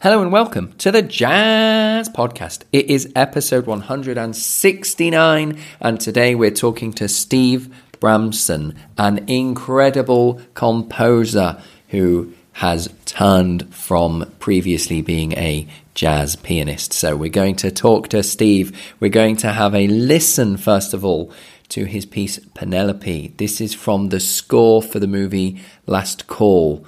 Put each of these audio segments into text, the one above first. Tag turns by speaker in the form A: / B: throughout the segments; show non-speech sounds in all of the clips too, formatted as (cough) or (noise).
A: Hello and welcome to the Jazz Podcast. It is episode 169, and today we're talking to Steve Bramson, an incredible composer who has turned from previously being a jazz pianist. So we're going to talk to Steve. We're going to have a listen, first of all, to his piece Penelope. This is from the score for the movie Last Call.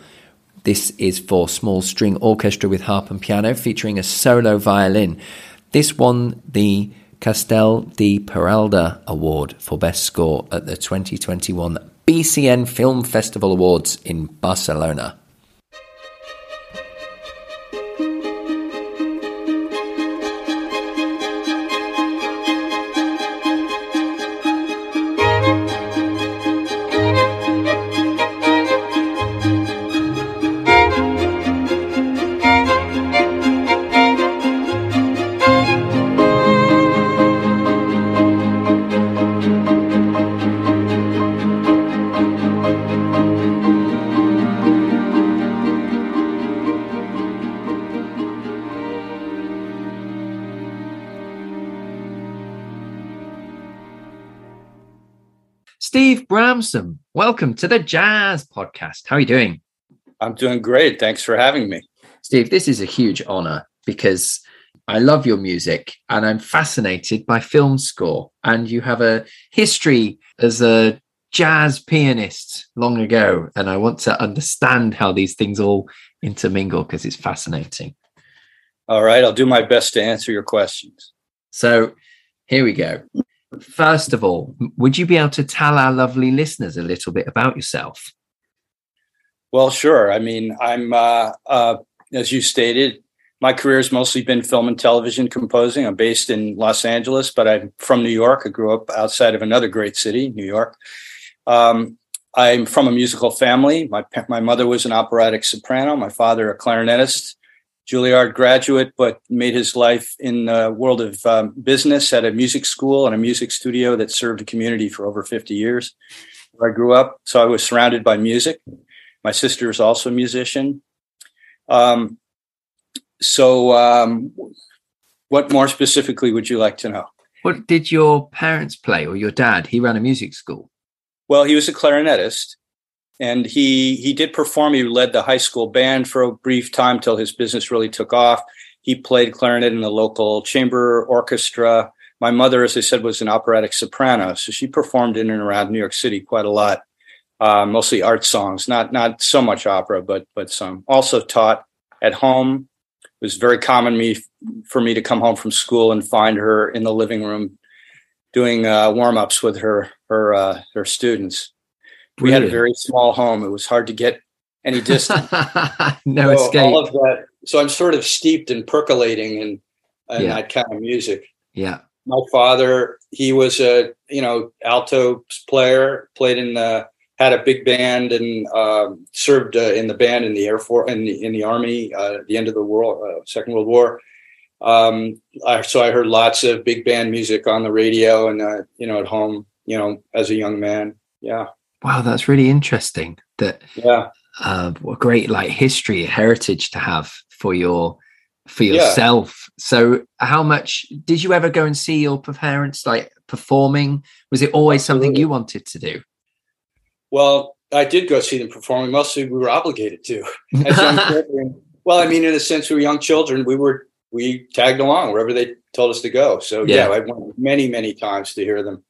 A: This is for small string orchestra with harp and piano featuring a solo violin. This won the Castel di Peralda Award for Best Score at the 2021 BCN Film Festival Awards in Barcelona. Steve Bramson, welcome to the Jazz Podcast. How are you doing?
B: I'm doing great. Thanks for having me.
A: Steve, this is a huge honor because I love your music and I'm fascinated by film score. And you have a history as a jazz pianist long ago. And I want to understand how these things all intermingle because it's fascinating.
B: All right. I'll do my best to answer your questions.
A: So here we go. First of all, would you be able to tell our lovely listeners a little bit about yourself?
B: Well, sure. I mean, I'm, uh, uh, as you stated, my career has mostly been film and television composing. I'm based in Los Angeles, but I'm from New York. I grew up outside of another great city, New York. Um, I'm from a musical family. My my mother was an operatic soprano. My father a clarinetist. Juilliard graduate, but made his life in the world of um, business at a music school and a music studio that served the community for over 50 years. Where I grew up, so I was surrounded by music. My sister is also a musician. Um, so, um, what more specifically would you like to know?
A: What did your parents play, or your dad? He ran a music school.
B: Well, he was a clarinetist, and he he did perform. He led the high school band for a brief time till his business really took off. He played clarinet in the local chamber orchestra. My mother, as I said, was an operatic soprano, so she performed in and around New York City quite a lot, uh, mostly art songs, not not so much opera, but but some. Also taught at home. It was very common me for me to come home from school and find her in the living room doing uh, warm ups with her her uh, her students. We had a very small home. It was hard to get any (laughs) distance.
A: no
B: so
A: escape.
B: All of that. So I'm sort of steeped in percolating and, in
A: Yeah.
B: that kind of music.
A: Yeah.
B: My father, he was a you know alto player, played in the had a big band and um, served uh, in the band in the air force in the in the army uh, at the end of the world uh, Second World War. Um, I, so I heard lots of big band music on the radio and uh, you know at home you know as a young man. Yeah,
A: Wow, that's really interesting. That
B: yeah.
A: uh, what great like history, heritage to have for your for
B: Yeah.
A: yourself. So, how much did you ever go and see your parents like performing? Was it always something you wanted to do?
B: Well, I did go see them performing. Mostly, we were obligated to. (laughs) As young children. Well, I mean, in a sense, we were young children. We were we tagged along wherever they told us to go. So
A: Yeah.
B: yeah, I went many, many times to hear them.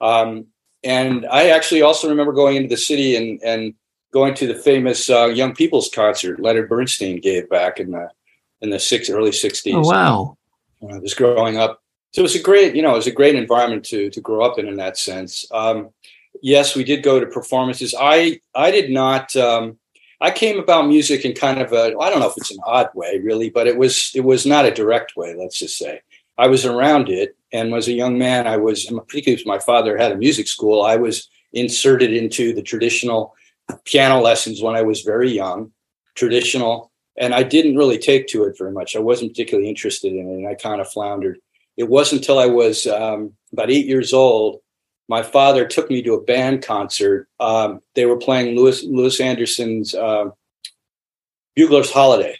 B: Um, and I actually also remember going into the city and and going to the famous uh, Young People's concert Leonard Bernstein gave back in the in the six early sixties.
A: oh wow!
B: when I was growing up. So it was a great, you know, it was a great environment to to grow up in in that sense. Um, yes, we did go to performances. I I did not. Um, I came about music in kind of a I don't know if it's an odd way really, but it was it was not a direct way. Let's just say I was around it, and as a young man, I was particularly because my father had a music school. I was inserted into the traditional piano lessons when I was very young, traditional, and I didn't really take to it very much. I wasn't particularly interested in it, and I kind of floundered. It wasn't until I was um, about eight years old. My father took me to a band concert. Um, they were playing Louis Louis Anderson's uh, Bugler's Holiday,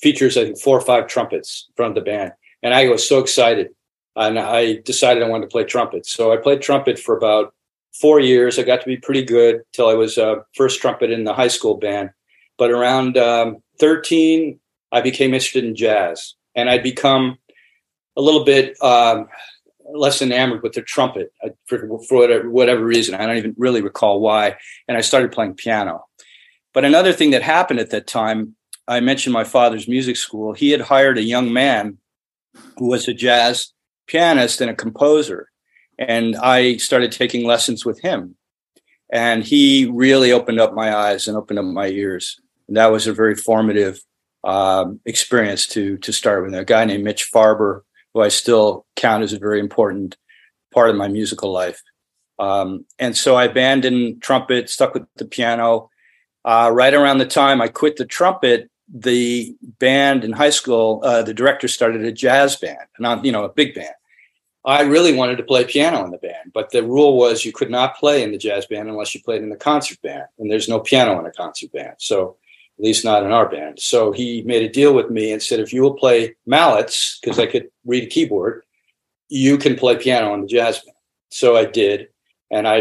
B: features I think four or five trumpets in front of the band, and I was so excited, and I decided I wanted to play trumpet. So I played trumpet for about four years. I got to be pretty good till I was uh, first trumpet in the high school band. But around um, 13, I became interested in jazz, and I'd become a little bit um, less enamored with the trumpet uh, for, for whatever, whatever reason. I don't even really recall why. And I started playing piano. But another thing that happened at that time, I mentioned my father's music school. He had hired a young man who was a jazz pianist and a composer. And I started taking lessons with him. And he really opened up my eyes and opened up my ears. And that was a very formative um, experience to to start with. A guy named Mitch Farber, who I still count as a very important part of my musical life. Um, and so I abandoned trumpet, stuck with the piano. Uh, right around the time I quit the trumpet, the band in high school, uh, the director started a jazz band, not you know a big band. I really wanted to play piano in the band, but the rule was you could not play in the jazz band unless you played in the concert band, and there's no piano in a concert band. So at least not in our band. So he made a deal with me and said, if you will play mallets, because I could read a keyboard, you can play piano in the jazz band. So I did. And I,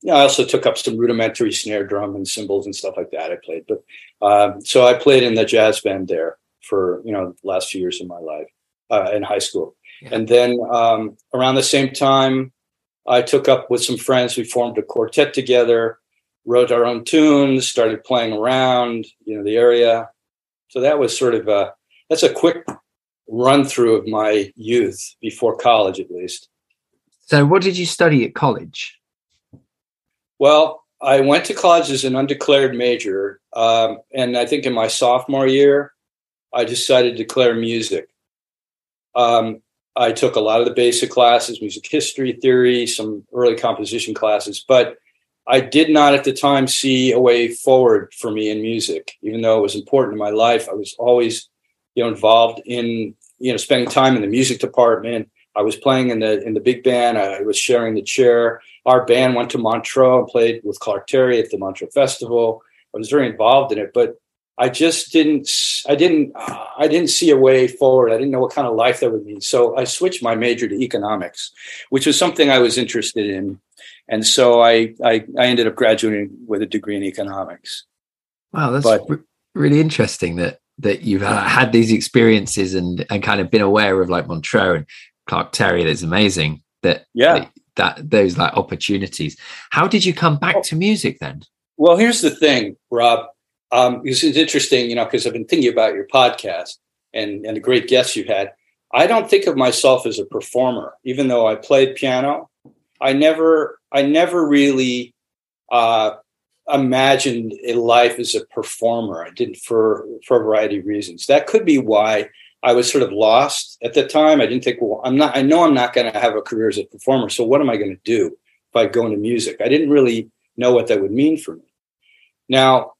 B: you know, I also took up some rudimentary snare drum and cymbals and stuff like that. I played, but um, so I played in the jazz band there for you know the last few years of my life uh, in high school. And then um, around the same time, I took up with some friends. We formed a quartet together wrote our own tunes, started playing around, you know, the area. So that was sort of a that's a quick run through of my youth before college, at least.
A: So, what did you study at college?
B: Well, I went to college as an undeclared major, um, and I think in my sophomore year, I decided to declare music. Um, I took a lot of the basic classes, music history, theory, some early composition classes, but I did not at the time see a way forward for me in music, even though it was important in my life. I was always, you know, involved in, you know, spending time in the music department. I was playing in the in the big band. I was sharing the chair. Our band went to Montreux and played with Clark Terry at the Montreux Festival. I was very involved in it, but I just didn't. I didn't. I didn't see a way forward. I didn't know what kind of life that would mean. So I switched my major to economics, which was something I was interested in and so I, I, I ended up graduating with a degree in economics.
A: Wow, that's but, r- really interesting that that you've uh, had these experiences and and kind of been aware of like Montreux and Clark Terry. That's amazing. That
B: yeah,
A: that, that those like opportunities. How did you come back to music then?
B: Well, here's the thing, Rob. Um, this is interesting, you know, because I've been thinking about your podcast and and the great guests you had. I don't think of myself as a performer, even though I played piano. I never I never really uh, imagined a life as a performer. I didn't for for a variety of reasons. That could be why I was sort of lost at the time. I didn't think, well, I'm not. I know I'm not going to have a career as a performer. So what am I going to do if I go into music? I didn't really know what that would mean for me. Now,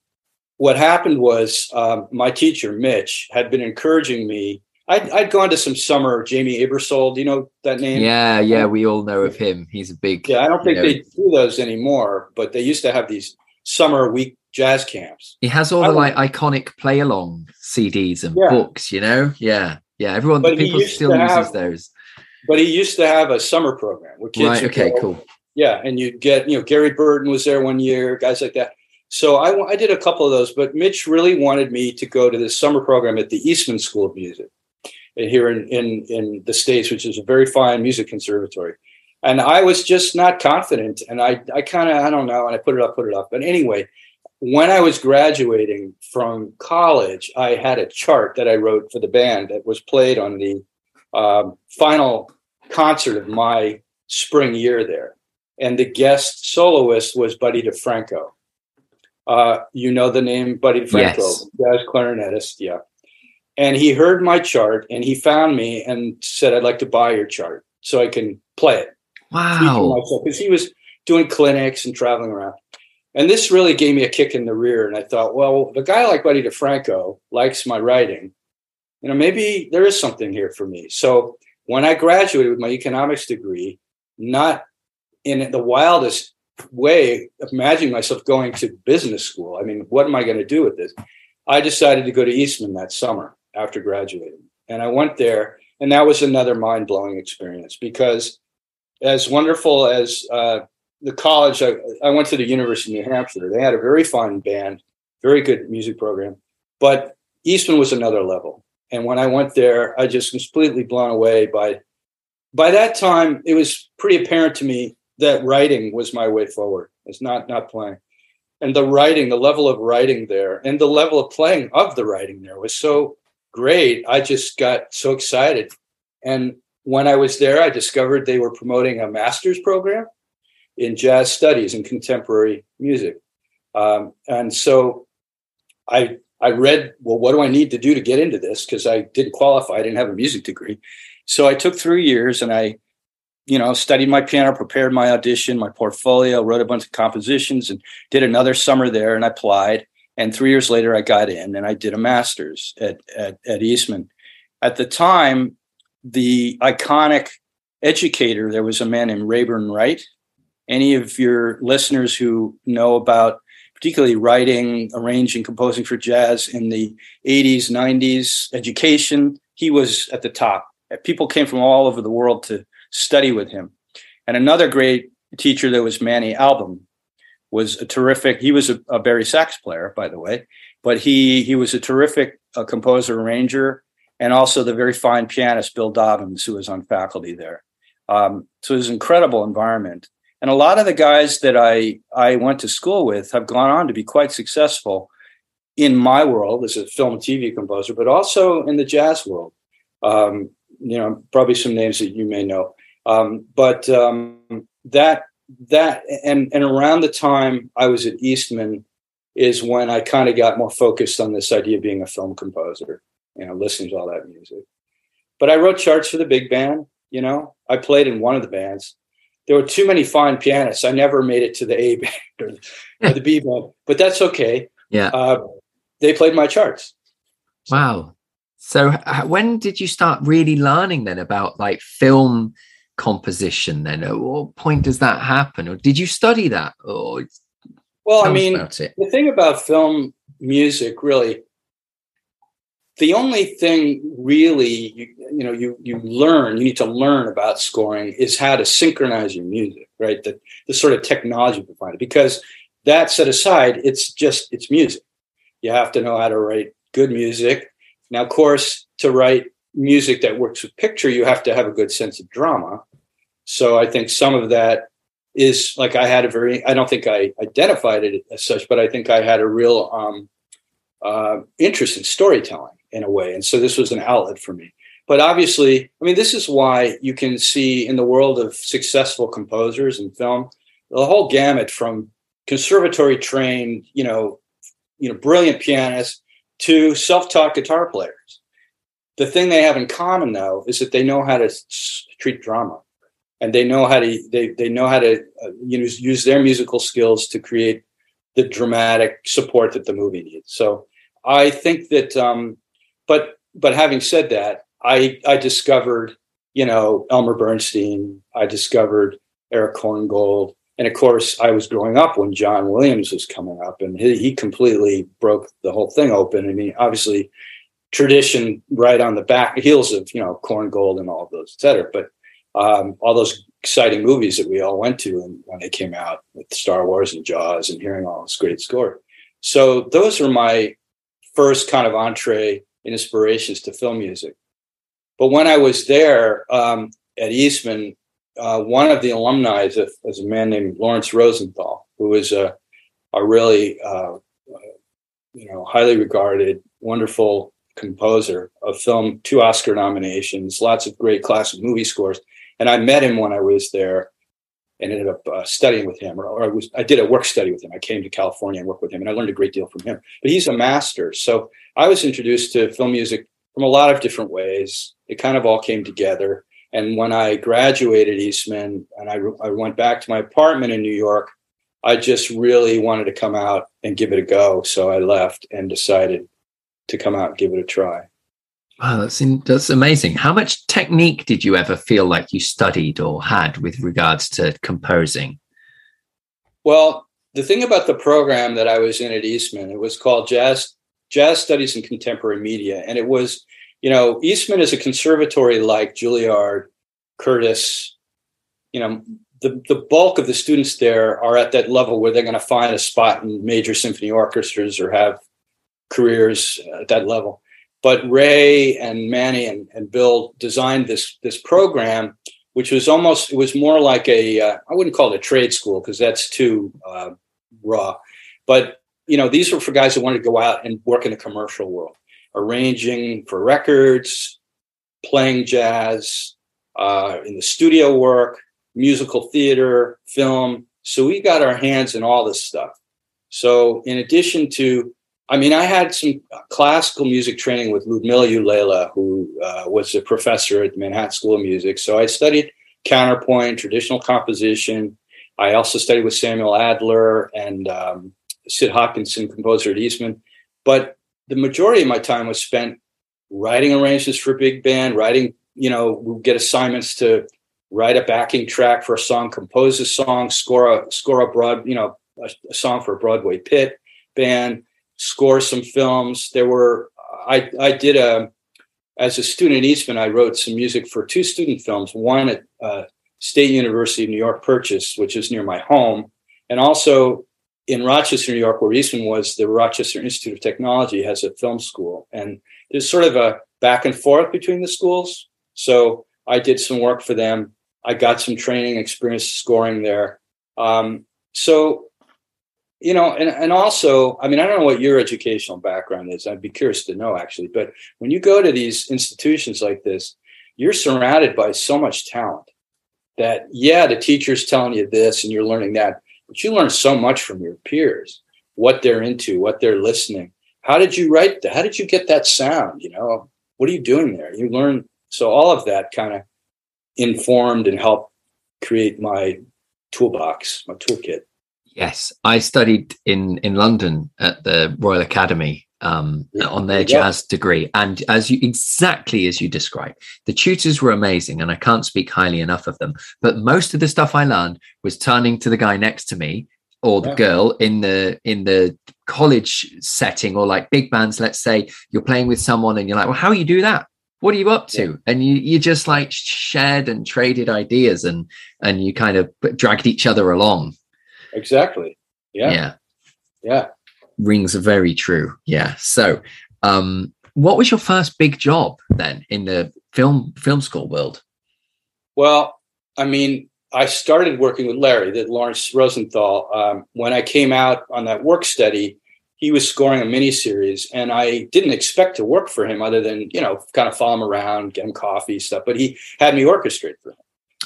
B: what happened was um, my teacher Mitch had been encouraging me I'd, I'd gone to some summer Jamey Aebersold. Do you know that name?
A: Yeah, yeah, we all know of him. He's a big.
B: Yeah, I don't think know, they do those anymore, but they used to have these summer week jazz camps.
A: He has all the like iconic play along CDs and yeah. books. You know, yeah, yeah. Everyone, but people still uses have, those.
B: But he used to have a summer program where kids.
A: Right. Okay.
B: Go,
A: cool.
B: Yeah, and you get you know Gary Burton was there one year, guys like that. So I, I did a couple of those, but Mitch really wanted me to go to this summer program at the Eastman School of Music here in, in, in the States, which is a very fine music conservatory. And I was just not confident. And I, I kind of, I don't know, and I put it up, put it up. But anyway, when I was graduating from college, I had a chart that I wrote for the band that was played on the um, final concert of my spring year there. And the guest soloist was Buddy DeFranco. Uh, you know the name Buddy DeFranco, yes. jazz clarinetist. Yeah. And he heard my chart and he found me and said i'd like to buy your chart so i can play it.
A: Wow.
B: because he was doing clinics and traveling around. And this really gave me a kick in the rear and i thought well the guy like buddy defranco likes my writing. You know maybe there is something here for me. So when i graduated with my economics degree not in the wildest way of imagining myself going to business school i mean what am i going to do with this i decided to go to eastman that summer after graduating. And I went there, and that was another mind blowing experience because, as wonderful as uh, the college, I, I went to the University of New Hampshire. They had a very fine band, very good music program, but Eastman was another level. And when I went there, I just was completely blown away by. By that time, it was pretty apparent to me that writing was my way forward. It's not not playing, and the writing, the level of writing there, and the level of playing of the writing there was so great. I just got so excited, and when I was there, I discovered they were promoting a master's program in jazz studies and contemporary music, um, and so I I read, well, what do I need to do to get into this? Because I didn't qualify, I didn't have a music degree. So I took three years and I, you know, studied my piano, prepared my audition, my portfolio, wrote a bunch of compositions, and did another summer there and I applied. And three years later, I got in and I did a master's at, at, at Eastman. At the time, the iconic educator, there was a man named Rayburn Wright. Any of your listeners who know about particularly writing, arranging, composing for jazz in the 80s, 90s, education. He was at the top. People came from all over the world to study with him. And another great teacher that was Manny Albam was a terrific, he was a, a bari sax player, by the way, but he he was a terrific uh, composer, arranger, and also the very fine pianist Bill Dobbins, who was on faculty there. Um, so it was an incredible environment. And a lot of the guys that I I went to school with have gone on to be quite successful in my world as a film and TV composer, but also in the jazz world. Um, you know, probably some names that you may know. Um, but um, that that and and around the time I was at Eastman is when I kind of got more focused on this idea of being a film composer. You know, listening to all that music. But I wrote charts for the big band. You know, I played in one of the bands there were too many fine pianists. I never made it to the A band or, or (laughs) the B band, but that's okay.
A: Yeah. Uh,
B: they played my charts.
A: Wow. So when did you start really learning then about like film composition then? At what point does that happen? Or did you study that? Or
B: well, I mean, the thing about film music really the only thing really you, you, know you you learn you need to learn about scoring is how to synchronize your music right the, the sort of technology behind it because that set aside it's just it's music you have to know how to write good music now of course to write music that works with picture you have to have a good sense of drama so i think some of that is like i had a very i don't think i identified it as such but i think i had a real um, uh, interest in storytelling in a way. And so this was an outlet for me. But obviously, I mean, this is why you can see in the world of successful composers and film, the whole gamut from conservatory trained, you know, you know, brilliant pianists to self-taught guitar players. The thing they have in common, though, is that they know how to treat drama, and they know how to they they know how to uh, use use their musical skills to create the dramatic support that the movie needs. So I think that um, but but having said that, I I discovered you know Elmer Bernstein. I discovered Eric Korngold, and of course I was growing up when John Williams was coming up, and he, he completely broke the whole thing open. I mean, obviously tradition right on the back heels of you know Korngold and all those, et cetera. But um, all those exciting movies that we all went to and when they came out with Star Wars and Jaws and hearing all this great score. So those are my first kind of entree inspirations to film music. But when I was there um, at Eastman, uh, one of the alumni is a, is a, man named Laurence Rosenthal, who is a, a really, uh, you know, highly regarded, wonderful composer of film, two Oscar nominations, lots of great classic movie scores. And I met him when I was there and ended up uh, studying with him, or, or I, was, I did a work study with him. I came to California and worked with him, and I learned a great deal from him. But he's a master. So I was introduced to film music from a lot of different ways. It kind of all came together. And when I graduated Eastman and I, I went back to my apartment in New York, I just really wanted to come out and give it a go. So I left and decided to come out and give it a try.
A: Wow, that's in, that's amazing. How much technique did you ever feel like you studied or had with regards to composing?
B: Well, the thing about the program that I was in at Eastman, it was called Jazz jazz studies and contemporary media. And it was, you know, Eastman is a conservatory like Juilliard, Curtis, you know, the, the bulk of the students there are at that level where they're going to find a spot in major symphony orchestras or have careers at that level. But Ray and Manny and, and Bill designed this this program, which was almost it was more like a uh, I wouldn't call it a trade school because that's too uh, raw, but you know these were for guys who wanted to go out and work in the commercial world, arranging for records, playing jazz, uh, in the studio work, musical theater, film. So we got our hands in all this stuff. So in addition to, I mean, I had some classical music training with Ludmila Ulehla, who uh, was a professor at the Manhattan School of Music. So I studied counterpoint, traditional composition. I also studied with Samuel Adler and um, Sid Hodkinson, composer at Eastman. But the majority of my time was spent writing arrangements for big band, writing, you know, we get assignments to write a backing track for a song, compose a song, score a score a broad, you know, a, a song for a Broadway pit band, score some films. There were I I did a as a student at Eastman, I wrote some music for two student films, one at uh, State University of New York Purchase, which is near my home, and also in Rochester, New York, where Eastman was, the Rochester Institute of Technology has a film school. And there's sort of a back and forth between the schools. So I did some work for them I got some training experience scoring there. Um, so, you know, and, and also, I mean, I don't know what your educational background is. I'd be curious to know actually. But when you go to these institutions like this, you're surrounded by so much talent that, yeah, the teacher's telling you this and you're learning that, but you learn so much from your peers, what they're into, what they're listening. How did you write that? How did you get that sound? You know, what are you doing there? You learn. So all of that kind of informed and helped create my toolbox, my toolkit.
A: Yes, I studied in in London at the Royal Academy um, on their jazz go. degree, and as you exactly as you described, the tutors were amazing, and I can't speak highly enough of them. But most of the stuff I learned was turning to the guy next to me or the yeah. girl in the in the college setting or like big bands let's say you're playing with someone and you're like well how do you do that what are you up to yeah. and you you just like shared and traded ideas and and you kind of dragged each other along
B: exactly. Yeah.
A: Yeah.
B: Yeah.
A: Rings are very true. Yeah. So um what was your first big job then in the film film school world?
B: Well i mean i started working with larry that laurence rosenthal. Um, when i came out on that work study he was scoring a mini series and I didn't expect to work for him other than, you know, kind of follow him around, get him coffee, stuff. But he had me orchestrate for him.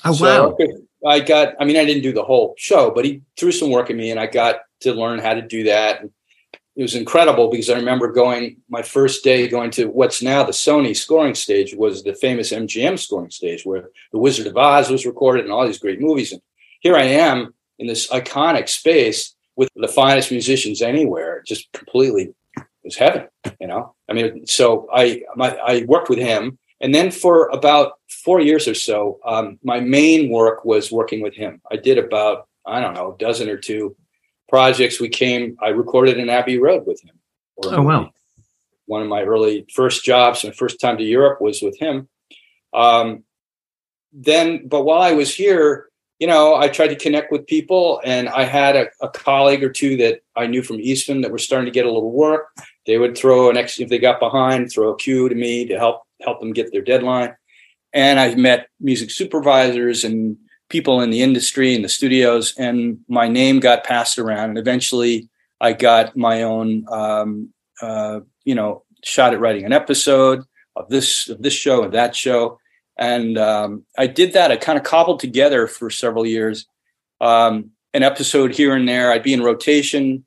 A: Oh, so
B: wow. I got, I mean, I didn't do the whole show, but he threw some work at me and I got to learn how to do that. It was incredible because I remember going my first day going to what's now the Sony scoring stage was the famous MGM scoring stage where The Wizard of Oz was recorded and all these great movies. And here I am in this iconic space with the finest musicians anywhere. Just completely was heaven, you know. I mean, so I my, I worked with him, and then for about four years or so, um, my main work was working with him. I did about I don't know a dozen or two projects. We came. I recorded in Abbey Road with him.
A: Oh wow!
B: One of my early first jobs, my first time to Europe was with him. Um, then, but while I was here, you know, I tried to connect with people, and I had a, a, colleague or two that I knew from Eastman that were starting to get a little work. They would throw an ex if they got behind, throw a cue to me to help help them get their deadline. And I've met music supervisors and people in the industry in the studios, and my name got passed around. And eventually, I got my own, um, uh, you know, shot at writing an episode of this of this show and that show and um, I did that. I kind of cobbled together for several years um, an episode here and there. I'd be in rotation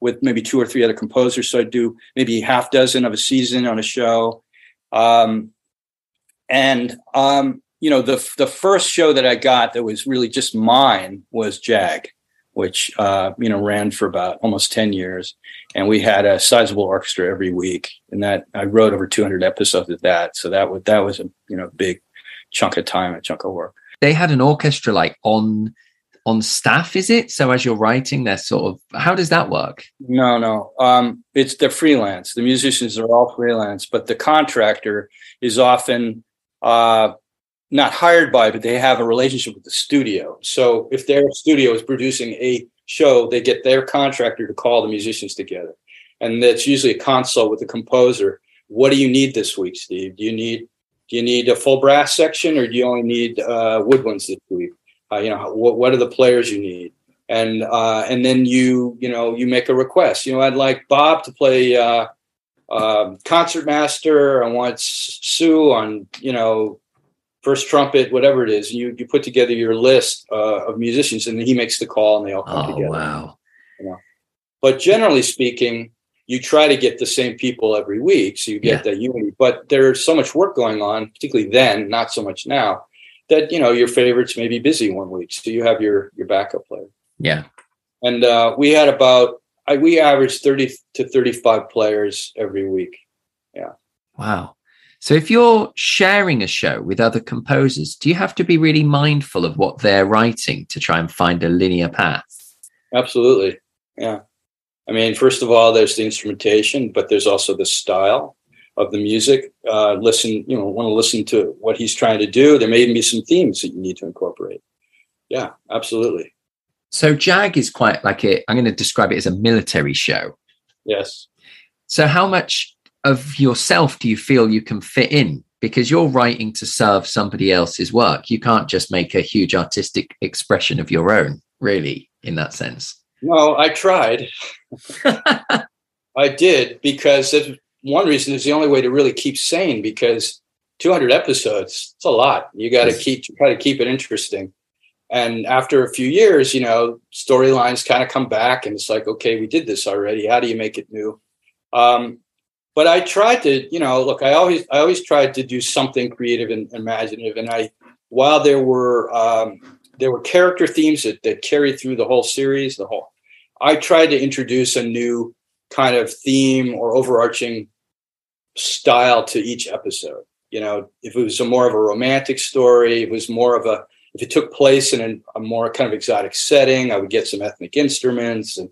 B: with maybe two or three other composers. So I'd do maybe half dozen of a season on a show. Um, and, um, you know, the, the first show that I got that was really just mine was JAG, which, uh, you know, ran for about almost 10 years. And we had a sizable orchestra every week. And that I wrote over 200 episodes of that. So that was, that was a, you know, big chunk of time, a chunk of work.
A: They had an orchestra like on on staff, is it? So as you're writing, they're sort of how does that work?
B: No, no. Um, it's the freelance. The musicians are all freelance, but the contractor is often uh, not hired by, but they have a relationship with the studio. So if their studio is producing a show, they get their contractor to call the musicians together. And that's usually a consult with the composer. What do you need this week, Steve? Do you need do you need a full brass section or do you only need uh, woodwinds this week? Uh, you know, what, what are the players you need? And uh, and then you you know you make a request. You know, I'd like Bob to play uh, uh, concertmaster. I want Sue on you know first trumpet, whatever it is. You you put together your list uh, of musicians, and then he makes the call, and they all come
A: oh,
B: together.
A: Wow.
B: You know? But generally speaking, you try to get the same people every week, so you get yeah. that unity. But there's so much work going on, particularly then, not so much now, that you know your favorites may be busy one week, so you have your your backup player.
A: Yeah.
B: And uh, we had about I, we averaged thirty to thirty-five players every week. Yeah.
A: Wow. So if you're sharing a show with other composers, do you have to be really mindful of what they're writing to try and find a linear path?
B: Absolutely. Yeah. I mean, first of all, there's the instrumentation, but there's also the style of the music. Uh, listen, you know, want to listen to what he's trying to do. There may even be some themes that you need to incorporate. Yeah, absolutely.
A: So JAG is quite like it. I'm going to describe it as a military show.
B: Yes.
A: So how much of yourself do you feel you can fit in? Because you're writing to serve somebody else's work. You can't just make a huge artistic expression of your own, really, in that sense.
B: No, I tried. (laughs) I did because one reason is the only way to really keep sane because 200 episodes, it's a lot. You got to keep try to keep it interesting. And after a few years, you know, storylines kind of come back and it's like, okay, we did this already. How do you make it new? Um, but I tried to, you know, look, I always, I always tried to do something creative and imaginative. And I, while there were, um, there were character themes that, that carried through the whole series, the whole, I tried to introduce a new kind of theme or overarching style to each episode. You know, if it was a more of a romantic story, it was more of a, if it took place in a, more kind of exotic setting, I would get some ethnic instruments and,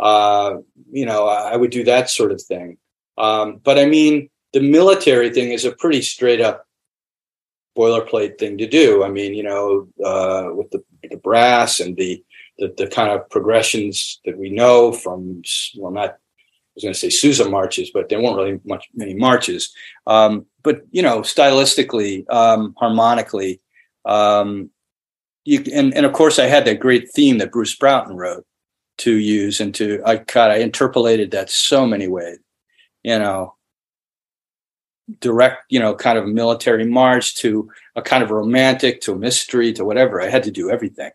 B: uh, you know, I would do that sort of thing. Um, but I mean, the military thing is a pretty straight up boilerplate thing to do. I mean, you know, uh, with the, the brass and the, the, the kind of progressions that we know from well, not I was going to say Sousa marches, but there weren't really much many marches. Um, but you know, stylistically, um, harmonically, um, you and and of course, I had that great theme that Bruce Broughton wrote to use and to I God, I interpolated that so many ways. You know, direct, you know, kind of military march to a kind of romantic to a mystery to whatever. I had to do everything.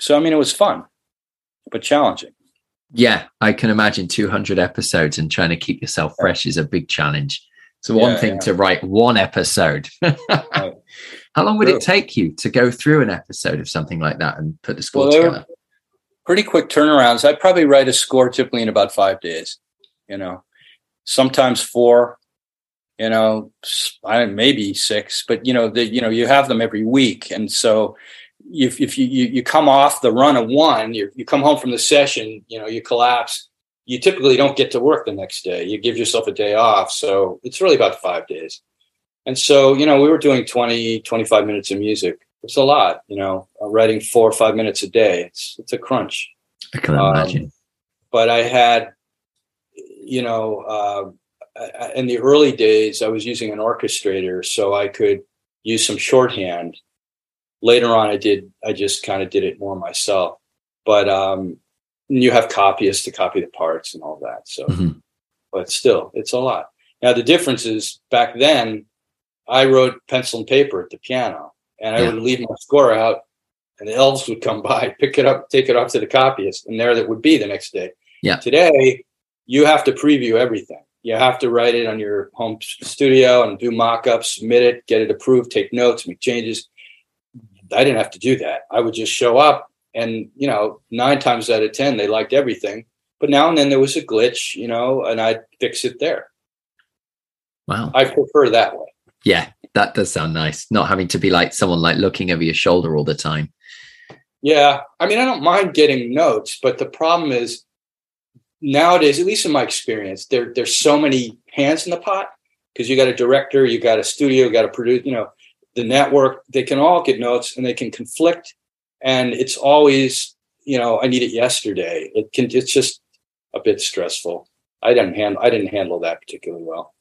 B: So I mean, it was fun, but challenging.
A: Yeah, I can imagine 200 episodes and trying to keep yourself fresh is a big challenge. So one yeah, thing yeah. to write one episode. (laughs) right. How long would True. it take you to go through an episode of something like that and put the score well, together?
B: Pretty quick turnarounds. I'd probably write a score typically in about five days. You know, sometimes four. You know, I maybe six, but you know, the, you know, you have them every week, and so if, if you, you, you come off the run of one, you you come home from the session, you know, you collapse. You typically don't get to work the next day. You give yourself a day off. So it's really about five days. And so, you know, we were doing 20, 25 minutes of music. It's a lot, you know, uh, writing four or five minutes a day. It's, it's a crunch.
A: I can um, imagine.
B: But I had, you know, uh, in the early days, I was using an orchestrator so I could use some shorthand later on i did i just kind of did it more myself. But um you have copyists to copy the parts and all that so mm-hmm. but still it's a lot. Now the difference is back then i wrote pencil and paper at the piano and i yeah. would leave my score out and the elves would come (laughs) by pick it up take it off to the copyist and there that would be the next day.
A: Yeah.
B: Today you have to preview everything. You have to write it on your home studio and do mock-ups submit it get it approved take notes make changes I didn't have to do that. I would just show up and, you know, nine times out of 10, they liked everything. But now and then there was a glitch, you know, and I'd fix it there.
A: Wow.
B: I prefer that way.
A: Yeah, that does sound nice. Not having to be like someone like looking over your shoulder all the time.
B: Yeah, I mean, I don't mind getting notes, but the problem is nowadays, at least in my experience, there there's so many hands in the pot because you got a director, you got a studio, you got a producer, you know, the network. They can all get notes and they can conflict, and it's always, you know, I need it yesterday. It can. It's just a bit stressful. I didn't handle. I didn't handle that particularly well.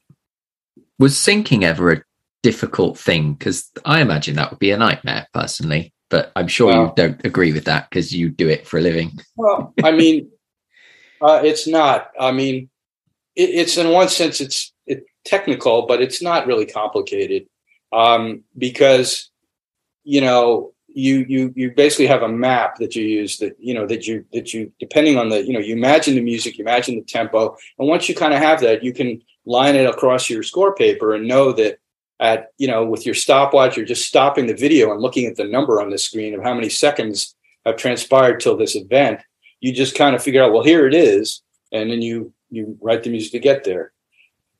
A: Was syncing ever a difficult thing? Because I imagine that would be a nightmare personally. But I'm sure well, you don't agree with that because you do it for a living. (laughs)
B: well, I mean, uh, it's not. I mean, it, it's in one sense it's it, technical, but it's not really complicated um, because you know you you you basically have a map that you use that you know that you that you depending on the you know you imagine the music, you imagine the tempo, and once you kind of have that, you can line it across your score paper and know that at you know with your stopwatch you're just stopping the video and looking at the number on the screen of how many seconds have transpired till this event. You just kind of figure out well here it is and then you you write the music to get there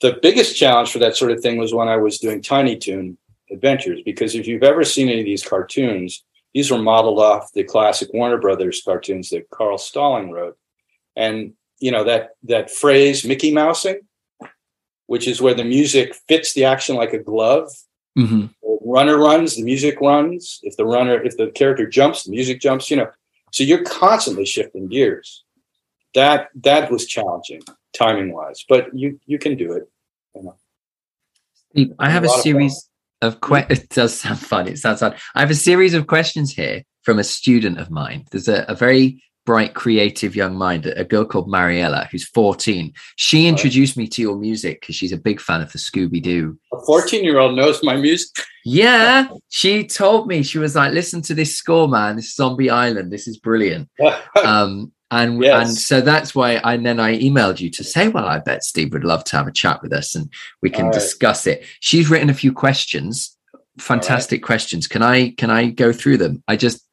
B: the biggest challenge for that sort of thing was when i was doing tiny toon adventures because if you've ever seen any of these cartoons these were modeled off the classic warner brothers cartoons that carl stalling wrote and you know that that phrase mickey mousing which is where the music fits the action like a glove. Mm-hmm. runner runs, the music runs. If the runner, if the character jumps, the music jumps. You know, so you're constantly shifting gears. That that was challenging timing wise, but you you can do it. You
A: know. I have a, a series of, of questions. (laughs) It does sound fun. It sounds fun. I have a series of questions here from a student of mine. There's a, a very bright, creative young mind, a girl called Mariella, who's 14. She introduced me to your music because she's a big fan of the Scooby Doo.
B: A 14 year old knows my music.
A: Yeah. She told me, she was like, listen to this score, man. This Zombie Island. This is brilliant. (laughs) um, and yes. and so that's why I and then I emailed you to say, well, I bet Steve would love to have a chat with us and we can discuss it. She's written a few questions, fantastic right. questions. Can I can I go through them? I just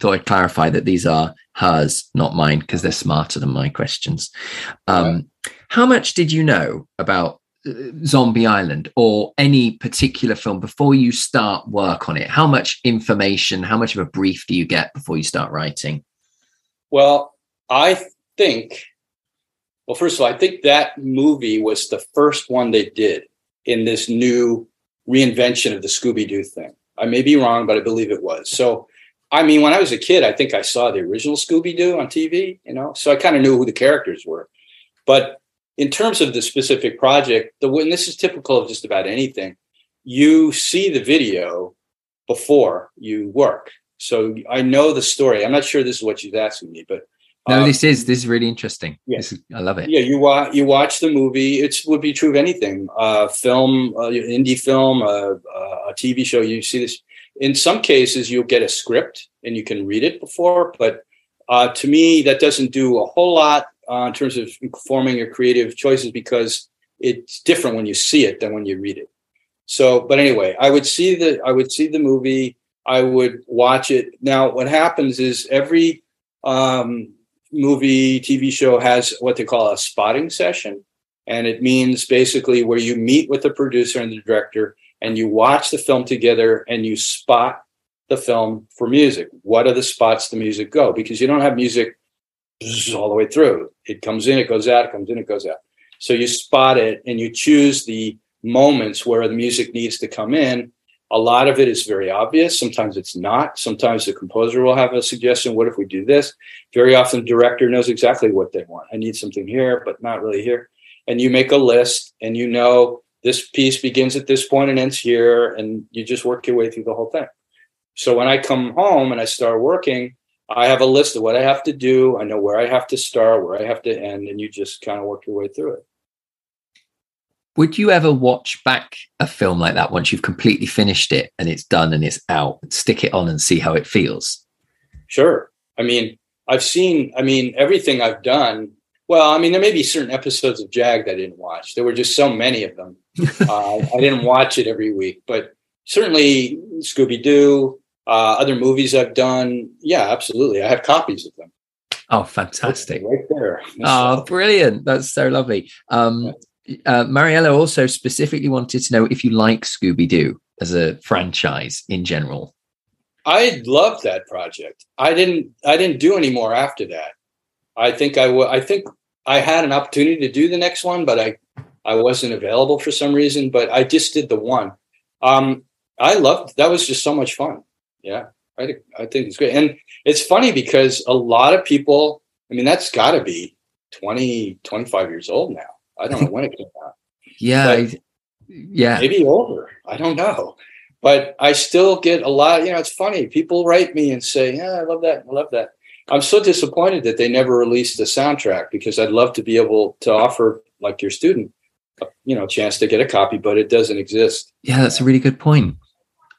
A: thought I'd clarify that these are hers, not mine, because they're smarter than my questions. Um, How much did you know about uh, Zombie Island or any particular film before you start work on it? How much information, how much of a brief do you get before you start writing?
B: Well, I think, well, first of all, I think that movie was the first one they did in this new reinvention of the Scooby Doo thing. I may be wrong, but I believe it was. So I mean, when I was a kid, I think I saw the original Scooby Doo on TV, you know, so I kind of knew who the characters were. But in terms of the specific project, the and this is typical of just about anything, you see the video before you work. So I know the story. I'm not sure this is what she's asking me, but
A: no, uh, this is this is really interesting. Yeah. Is, I love it.
B: Yeah, you watch you watch the movie. It would be true of anything, uh, film, uh, indie film, uh, uh a TV show. You see this in some cases, you'll get a script and you can read it before, but uh, to me, that doesn't do a whole lot uh, in terms of informing your creative choices because it's different when you see it than when you read it. So, but anyway, I would see the I would see the movie. I would watch it. Now, what happens is every um, movie, TV show has what they call a spotting session, and it means basically where you meet with the producer and the director and you watch the film together and you spot the film for music. What are the spots the music go? Because you don't have music all the way through. It comes in, it goes out, it comes in, it goes out. So you spot it and you choose the moments where the music needs to come in. A lot of it is very obvious. Sometimes it's not. Sometimes the composer will have a suggestion. What if we do this? Very often, the director knows exactly what they want. I need something here, but not really here. And you make a list and you know this piece begins at this point and ends here and you just work your way through the whole thing so when i come home and i start working i have a list of what i have to do i know where i have to start where i have to end and you just kind of work your way through it
A: would you ever watch back a film like that once you've completely finished it and it's done and it's out stick it on and see how it feels
B: sure i mean i've seen i mean everything i've done well, I mean, there may be certain episodes of JAG that I didn't watch. There were just so many of them. (laughs) uh, I didn't watch it every week, but certainly Scooby Doo, uh, other movies I've done. Yeah, absolutely. I have copies of them.
A: Oh, fantastic!
B: Right there.
A: oh, brilliant! That's so lovely. Um, uh, Mariella also specifically wanted to know if you like Scooby Doo as a franchise in general.
B: I loved that project. I didn't. I didn't do any more after that. I think I would. I think I had an opportunity to do the next one, but I I wasn't available for some reason. But I just did the one. Um, I loved. That was just so much fun. Yeah, I I think it's great, and it's funny because a lot of people. I mean, that's got to be 20, 25 years old now. I don't know when it came out.
A: Yeah, yeah,
B: maybe older. I don't know but I still get a lot. You know, it's funny. People write me and say, "Yeah, I love that. I love that." I'm so disappointed that they never released the soundtrack because I'd love to be able to offer, like your student, uh, you know, a chance to get a copy, but it doesn't exist.
A: Yeah, that's a really good point.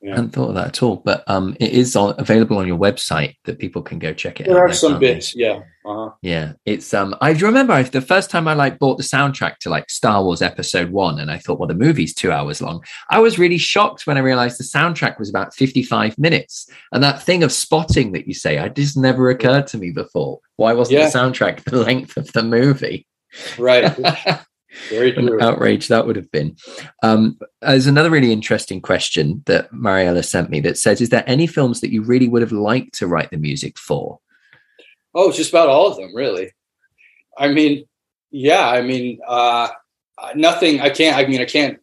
A: Yeah. I hadn't thought of that at all, but um, it is on, available on your website that people can go check it
B: there
A: out.
B: There are some bits, yeah.
A: Uh-huh. Yeah, it's um. I remember the first time I like bought the soundtrack to like Star Wars Episode One, and I thought, well, the movie's two hours long. I was really shocked when I realized the soundtrack was about fifty-five minutes, and that thing of spotting that you say, I just never occurred to me before. Why wasn't yeah. the soundtrack (laughs) the length of the movie?
B: Right. (laughs) Very
A: true. outrage that would have been. Um, there's another really interesting question that Mariella sent me that says, "Is there any films that you really would have liked to write the music for?"
B: Oh, just about all of them, really. I mean, yeah. I mean, uh, nothing. I can't. I mean, I can't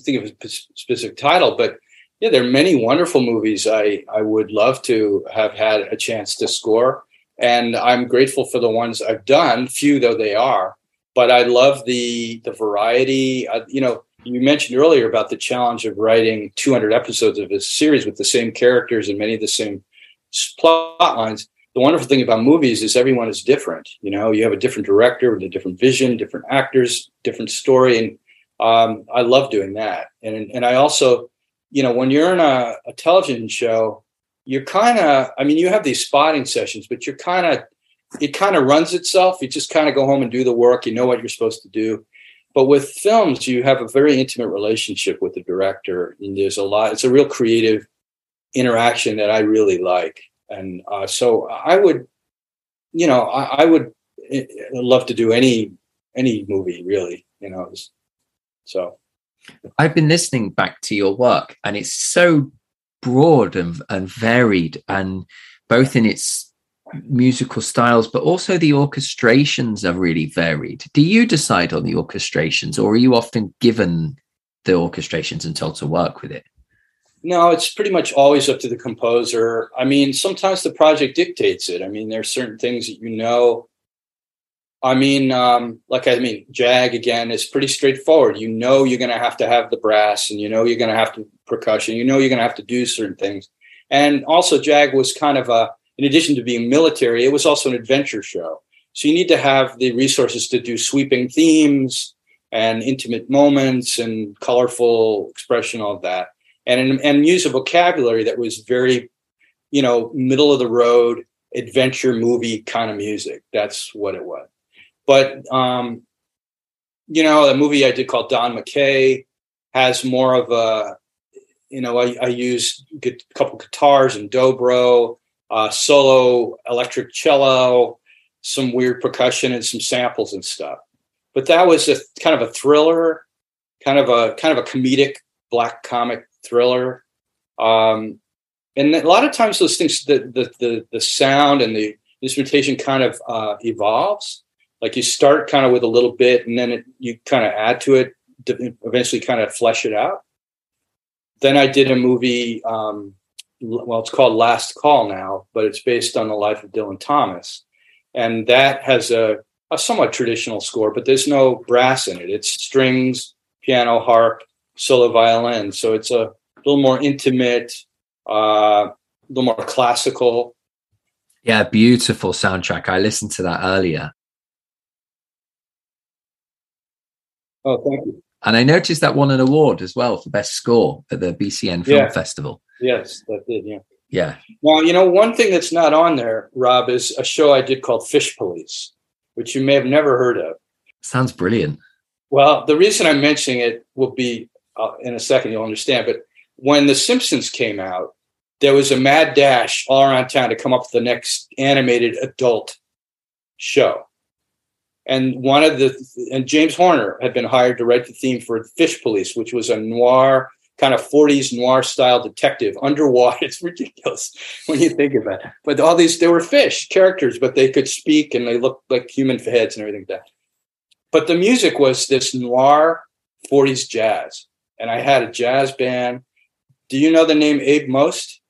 B: think of a specific title, but yeah, there are many wonderful movies I I would love to have had a chance to score, and I'm grateful for the ones I've done, few though they are but I love the the variety. You know, you mentioned earlier about the challenge of writing 200 episodes of a series with the same characters and many of the same plot lines. The wonderful thing about movies is everyone is different. You know, you have a different director with a different vision, different actors, different story, and um, I love doing that. And and I also, you know, when you're in a, a television show, you're kind of. I mean, you have these spotting sessions, but you're kind of it kind of runs itself. You just kind of go home and do the work. You know what you're supposed to do. But with films, you have a very intimate relationship with the director, and there's a lot. It's a real creative interaction that I really like, and uh, so I would, you know, I, I, would eh, love to do any any movie really. You know, so.
A: I've been listening back to your work, and it's so broad and, and varied, and both in its musical styles, but also the orchestrations are really varied. Do you decide on the orchestrations, or are you often given the orchestrations and told to work with it?
B: No, it's pretty much always up to the composer. I mean, sometimes the project dictates it. I mean, there are certain things that you know. I mean, um, like I mean, JAG again is pretty straightforward. You know, you're going to have to have the brass, and you know, you're going to have to percussion. You know, you're going to have to do certain things. And also, JAG was kind of a in addition to being military, it was also an adventure show. So you need to have the resources to do sweeping themes and intimate moments and colorful expression, all of that, and and use a vocabulary that was very, you know, middle of the road adventure movie kind of music. That's what it was. But um, you know, the movie I did called Don McKay has more of a, you know, I, I use a couple guitars and dobro uh, solo electric cello, some weird percussion, and some samples and stuff. But that was a kind of a thriller, kind of a kind of a comedic black comic thriller. Um, and a lot of times those things, the the the, the sound and the instrumentation kind of uh, evolves. Like you start kind of with a little bit, and then it, you kind of add to it, eventually kind of flesh it out. Then I did a movie um, well, it's called Last Call now, but it's based on the life of Dylan Thomas. And that has a, a somewhat traditional score, but there's no brass in it. It's strings, piano, harp, solo violin. So it's a little more intimate, uh, a little more classical.
A: Yeah, beautiful soundtrack. I listened to that earlier.
B: Oh, thank you.
A: And I noticed that won an award as well for best score at the BCN Film yeah. Festival.
B: Yes, that did. Yeah.
A: Yeah.
B: Well, you know, one thing that's not on there, Rob, is a show I did called Fish Police, which you may have never heard of.
A: Sounds brilliant.
B: Well, the reason I'm mentioning it will be uh, in a second, you'll understand. But when The Simpsons came out, there was a mad dash all around town to come up with the next animated adult show. And one of the, and James Horner had been hired to write the theme for Fish Police, which was a noir kind of 40s noir style detective underwater. (laughs) It's ridiculous when you think about it. But all these, they were fish characters, but they could speak and they looked like human heads and everything like that. But the music was this noir 40s jazz. And I had a jazz band. Do you know the name Abe Most?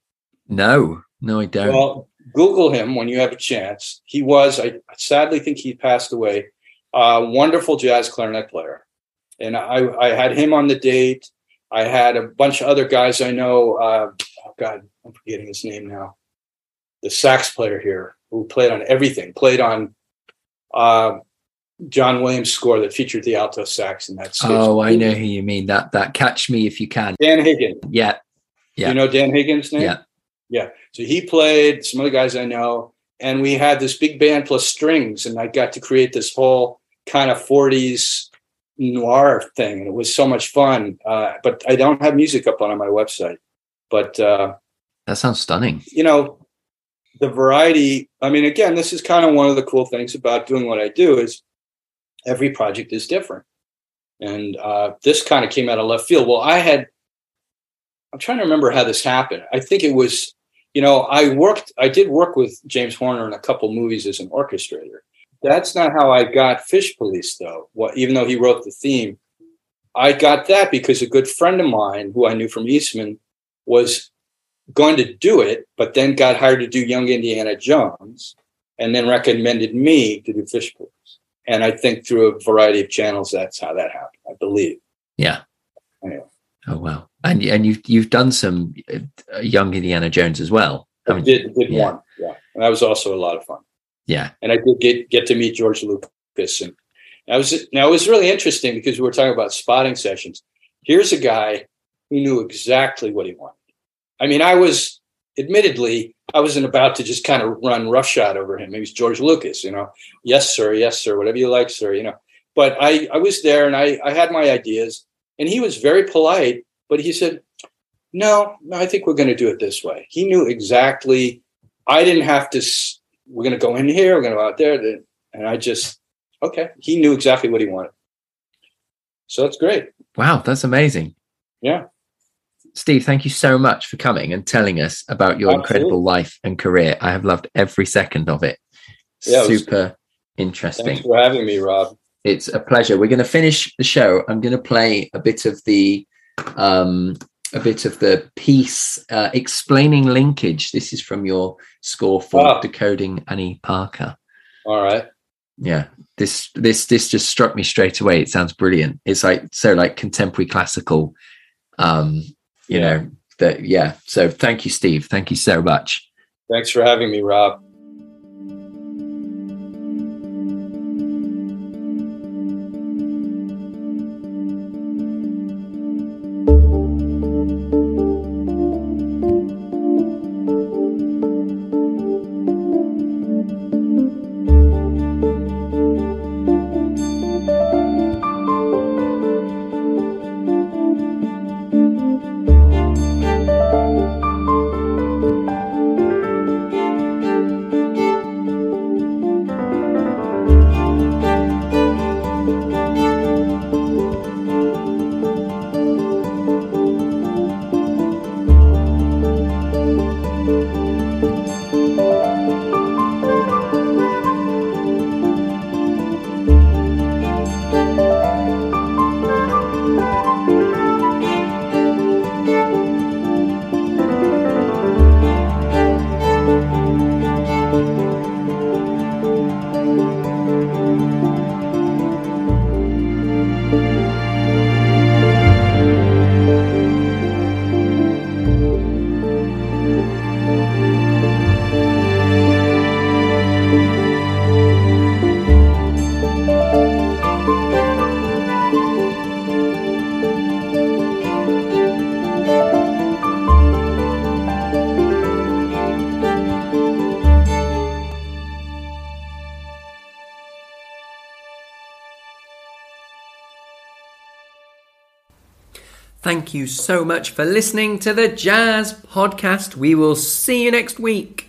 A: No, no, I don't.
B: Well, Google him when you have a chance. He was, I sadly think he passed away, a wonderful jazz clarinet player. And I, I had him on the date. I had a bunch of other guys I know. Uh, oh God, I'm forgetting his name now. The sax player here who played on everything, played on uh, John Williams score that featured the alto sax in that.
A: Stage. Oh, I know who you mean. That that catch me if you can.
B: Dan Higgins.
A: Yeah,
B: yeah. you know Dan Higgins' name?
A: Yeah,
B: yeah. So he played. Some other guys I know, and we had this big band plus strings, and I got to create this whole kind of '40s noir thing. And it was so much fun. Uh, but I don't have music up on, on my website. But uh,
A: that sounds stunning.
B: You know, the variety. I mean, again, this is kind of one of the cool things about doing what I do is every project is different. And uh, this kind of came out of left field. Well, I had. I'm trying to remember how this happened. I think it was, you know, I worked. I did work with James Horner in a couple movies as an orchestrator that's not how I got Fish Police, though. What, even though he wrote the theme, I got that because a good friend of mine, who I knew from Eastman, was going to do it, but then got hired to do Young Indiana Jones, and then recommended me to do Fish Police. And I think through a variety of channels, that's how that happened. I believe.
A: Yeah. Anyway. Oh wow! And and you've you've done some uh, Young Indiana Jones as well.
B: I, did did yeah. one, yeah, and that was also a lot of fun.
A: Yeah.
B: And I did get get to meet George Lucas, and I was now it was really interesting because we were talking about spotting sessions. Here's a guy who knew exactly what he wanted. I mean, I was admittedly I wasn't about to just kind of run roughshod over him. He was George Lucas, you know. Yes, sir. Yes, sir. Whatever you like, sir. You know. But I I was there and I I had my ideas, and he was very polite. But he said, "No, no, I think we're going to do it this way." He knew exactly. I didn't have to we're going to go in here, we're going to go out there. And I just, okay, he knew exactly what he wanted. So that's great.
A: Wow, that's amazing.
B: Yeah.
A: Steve, thank you so much for coming and telling us about your Absolutely. incredible life and career. I have loved every second of it. Yeah, Super it interesting.
B: Thanks for having me, Rob.
A: It's a pleasure. We're going to finish the show. I'm going to play a bit of the um, a bit of the piece uh, explaining linkage. This is from your score for oh. decoding Annie Parker.
B: All right.
A: Yeah, this this this just struck me straight away. It sounds brilliant. It's like so like contemporary classical. Um, you yeah. know that yeah. So thank you, Steve. Thank you so much.
B: Thanks for having me, Rob.
A: So much for listening to the Jazz Podcast. We will see you next week.